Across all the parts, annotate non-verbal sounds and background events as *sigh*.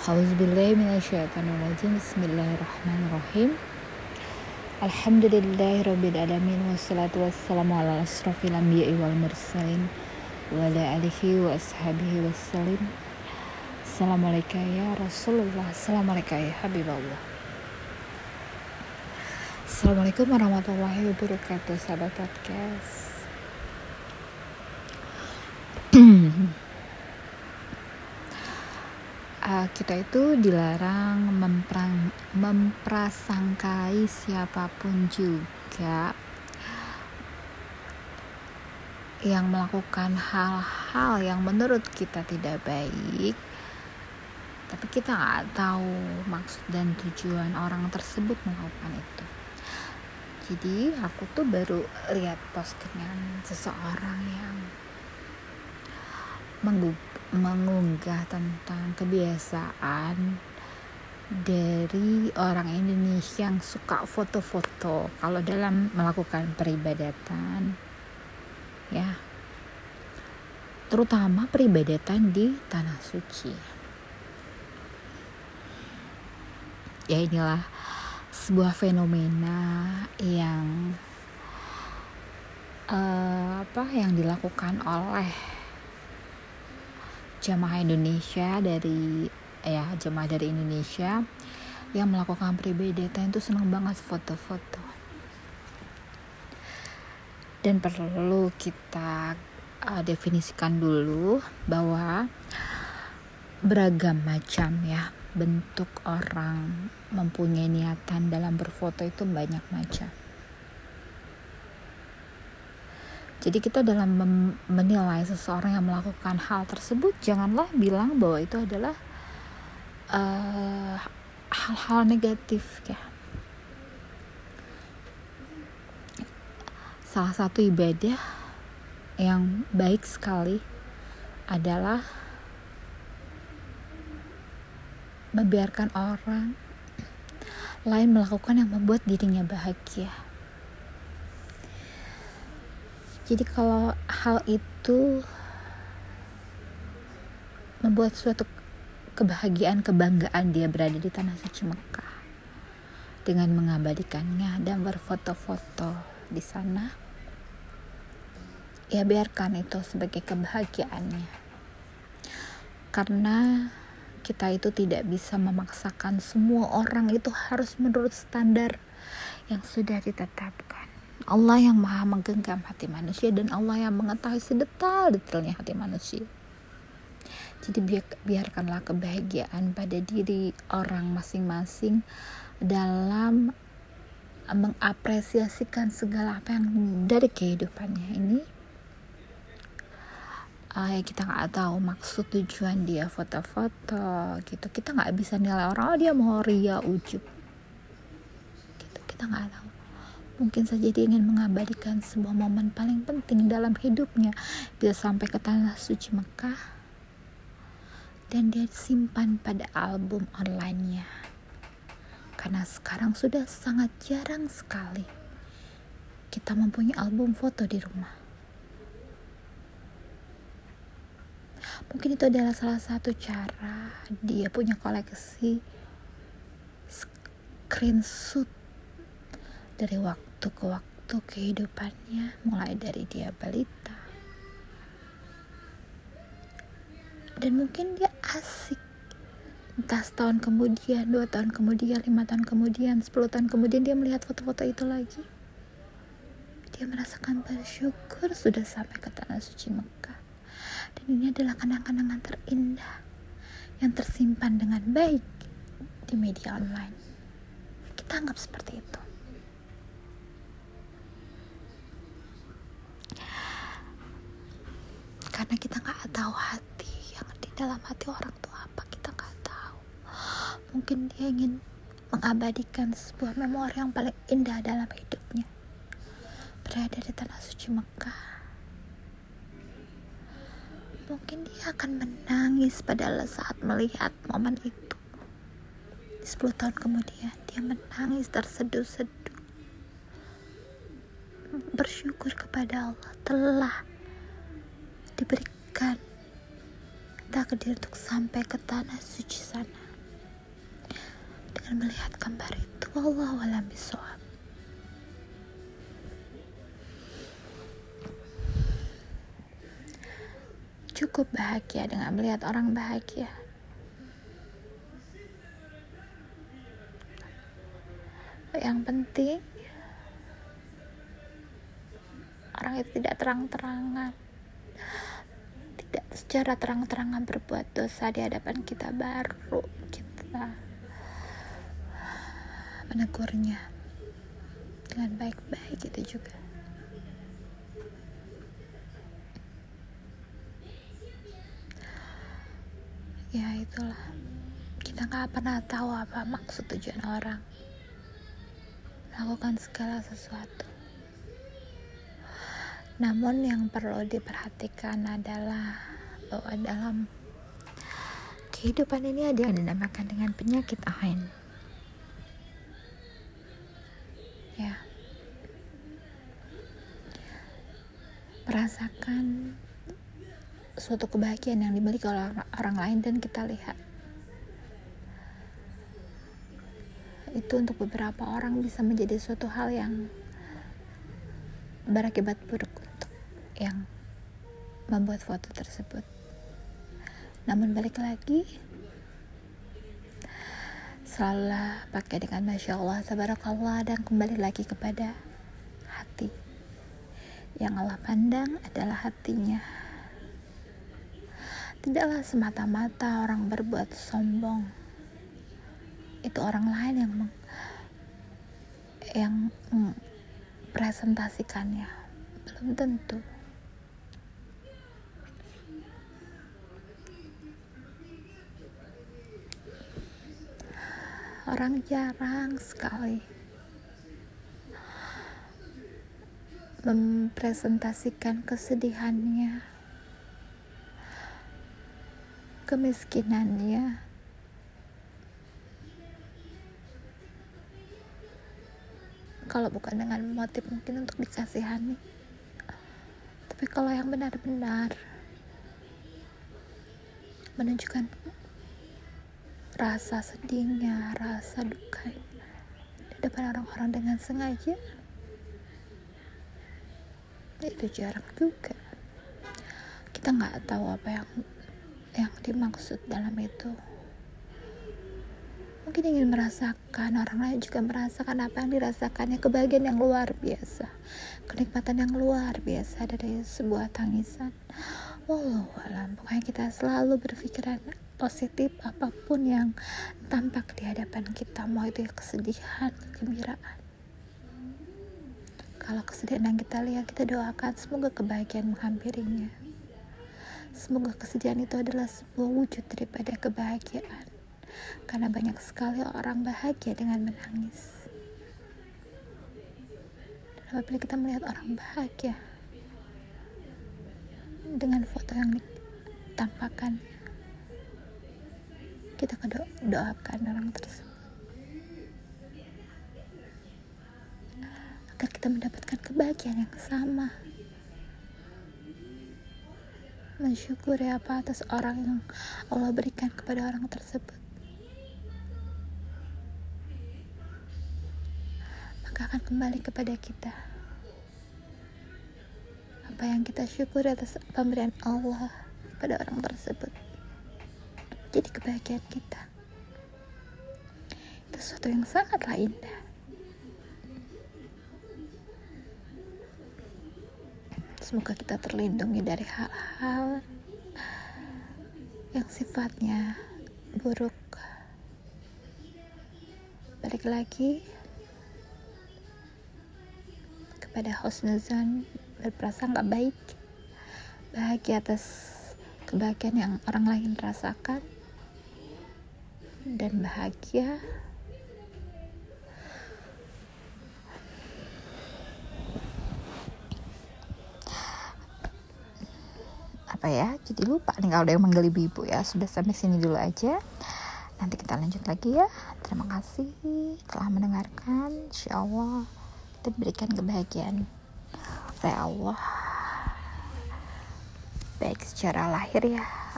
Auzubillahiminasyaitonirrajim Bismillahirrahmanirrahim. Alhamdulillahirrabbilalamin Wassalatu wassalamu ala asrafil anbiya'i wal mursalin Wa ala alihi wa ashabihi wassalim. Assalamualaikum ya Rasulullah. Assalamualaikum ya Habibullah. Assalamualaikum warahmatullahi wabarakatuh Sahabat podcast *clears throat* uh, kita itu dilarang memprang, memprasangkai siapa pun juga yang melakukan hal-hal yang menurut kita tidak baik. Tapi kita nggak tahu maksud dan tujuan orang tersebut melakukan itu. Jadi aku tuh baru lihat postingan seseorang yang mengunggah tentang kebiasaan dari orang Indonesia yang suka foto-foto. Kalau dalam melakukan peribadatan ya. Terutama peribadatan di tanah suci. Ya inilah sebuah fenomena yang uh, apa yang dilakukan oleh jamaah Indonesia dari ya jamaah dari Indonesia yang melakukan peribadatan itu senang banget foto-foto. Dan perlu kita uh, definisikan dulu bahwa beragam macam ya bentuk orang mempunyai niatan dalam berfoto itu banyak macam Jadi kita dalam menilai seseorang yang melakukan hal tersebut janganlah bilang bahwa itu adalah uh, hal-hal negatif ya. Salah satu ibadah yang baik sekali adalah membiarkan orang lain melakukan yang membuat dirinya bahagia jadi kalau hal itu membuat suatu kebahagiaan kebanggaan dia berada di tanah suci Mekah. Dengan mengabadikannya dan berfoto-foto di sana ya biarkan itu sebagai kebahagiaannya. Karena kita itu tidak bisa memaksakan semua orang itu harus menurut standar yang sudah ditetapkan Allah yang maha menggenggam hati manusia dan Allah yang mengetahui sedetail-detailnya hati manusia. Jadi biar, biarkanlah kebahagiaan pada diri orang masing-masing dalam mengapresiasikan segala apa yang dari kehidupannya ini. Uh, kita nggak tahu maksud tujuan dia foto-foto gitu. Kita nggak bisa nilai orang oh dia mau ria ujub. Gitu kita nggak tahu Mungkin saja dia ingin mengabadikan sebuah momen paling penting dalam hidupnya bisa sampai ke tanah suci Mekah dan dia simpan pada album online-nya. Karena sekarang sudah sangat jarang sekali kita mempunyai album foto di rumah. Mungkin itu adalah salah satu cara dia punya koleksi screenshot dari waktu waktu ke waktu kehidupannya mulai dari dia balita. Dan mungkin dia asik. Entah setahun kemudian dua tahun kemudian lima tahun kemudian sepuluh tahun kemudian dia melihat foto-foto itu lagi. Dia merasakan bersyukur sudah sampai ke tanah suci Mekah. Dan ini adalah kenang-kenangan terindah yang tersimpan dengan baik di media online. Kita anggap seperti itu karena kita nggak tahu hati yang di dalam hati orang tuh apa kita nggak tahu. Mungkin dia ingin mengabadikan sebuah memori yang paling indah dalam hidupnya. Berada di tanah suci Mekah. Mungkin dia akan menangis pada saat melihat momen itu. 10 tahun kemudian dia menangis terseduh-seduh. Bersyukur kepada Allah telah diberikan. Takdir untuk sampai ke tanah suci sana. Dan melihat gambar itu Allah alam bisawab. Cukup bahagia dengan melihat orang bahagia. Yang penting orang itu tidak terang-terangan secara terang-terangan berbuat dosa di hadapan kita baru kita menegurnya dengan baik-baik itu juga. Ya itulah. Kita nggak pernah tahu apa maksud tujuan orang lakukan segala sesuatu. Namun yang perlu diperhatikan adalah bahwa dalam kehidupan ini ada yang dinamakan dengan penyakit ain. Ya. Merasakan suatu kebahagiaan yang dimiliki oleh orang lain dan kita lihat. Itu untuk beberapa orang bisa menjadi suatu hal yang berakibat buruk untuk yang membuat foto tersebut namun balik lagi selalulah pakai dengan Masya Allah Tabarakallah dan kembali lagi kepada hati yang Allah pandang adalah hatinya Tidaklah semata-mata orang berbuat sombong. Itu orang lain yang meng, yang presentasikannya. Belum tentu. Orang jarang sekali mempresentasikan kesedihannya kemiskinannya. Kalau bukan dengan motif mungkin untuk dikasihani tapi kalau yang benar-benar menunjukkan rasa sedihnya rasa duka di depan orang-orang dengan sengaja. Itu jarang juga. Kita nggak tahu apa yang yang dimaksud dalam itu. Mungkin ingin merasakan orang lain juga merasakan apa yang dirasakannya. Kebahagiaan yang luar biasa. Kenikmatan yang luar biasa dari sebuah tangisan. Wallahu alam pokoknya kita selalu berpikiran positif apa pun yang tampak di hadapan kita mau itu ya kesedihan kegembiraan kalau kesedihan yang kita lihat kita doakan semoga kebahagiaan menghampirinya Semoga kesedihan itu adalah sebuah wujud daripada kebahagiaan. Karena banyak sekali orang bahagia dengan menangis. Dan apabila kita melihat orang bahagia dengan foto yang ditampakkan, kita doakan orang tersebut. Agar kita mendapatkan kebahagiaan yang sama. Mensyukuri apa atas orang yang Allah berikan kepada orang tersebut. Maka akan kembali kepada kita. Apa yang kita syukur atas pemberian Allah pada orang tersebut jadi kebahagiaan kita. Itu sesuatu yang sangatlah indah. Semoga kita terlindungi dari hal-hal yang sifatnya buruk. Balik lagi kepada husnuzan berprasangka baik, bahagia atas kebahagiaan yang orang lain rasakan, dan bahagia. Apa ya jadi lupa nih kalau ada yang manggil ibu-ibu ya. Sudah sampai sini dulu aja. Nanti kita lanjut lagi ya. Terima kasih telah mendengarkan. Insya Allah kita berikan kebahagiaan oleh Allah. Baik secara lahir ya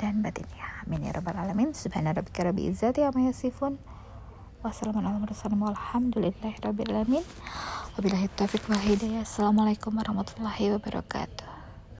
dan batinnya amin ya rabbal alamin. Subhana rabbika rabbil izzati amma yasifun. Wassalamualaikum warahmatullahi wabarakatuh. Wabillahi taufiq wa hidayah. Assalamualaikum warahmatullahi wabarakatuh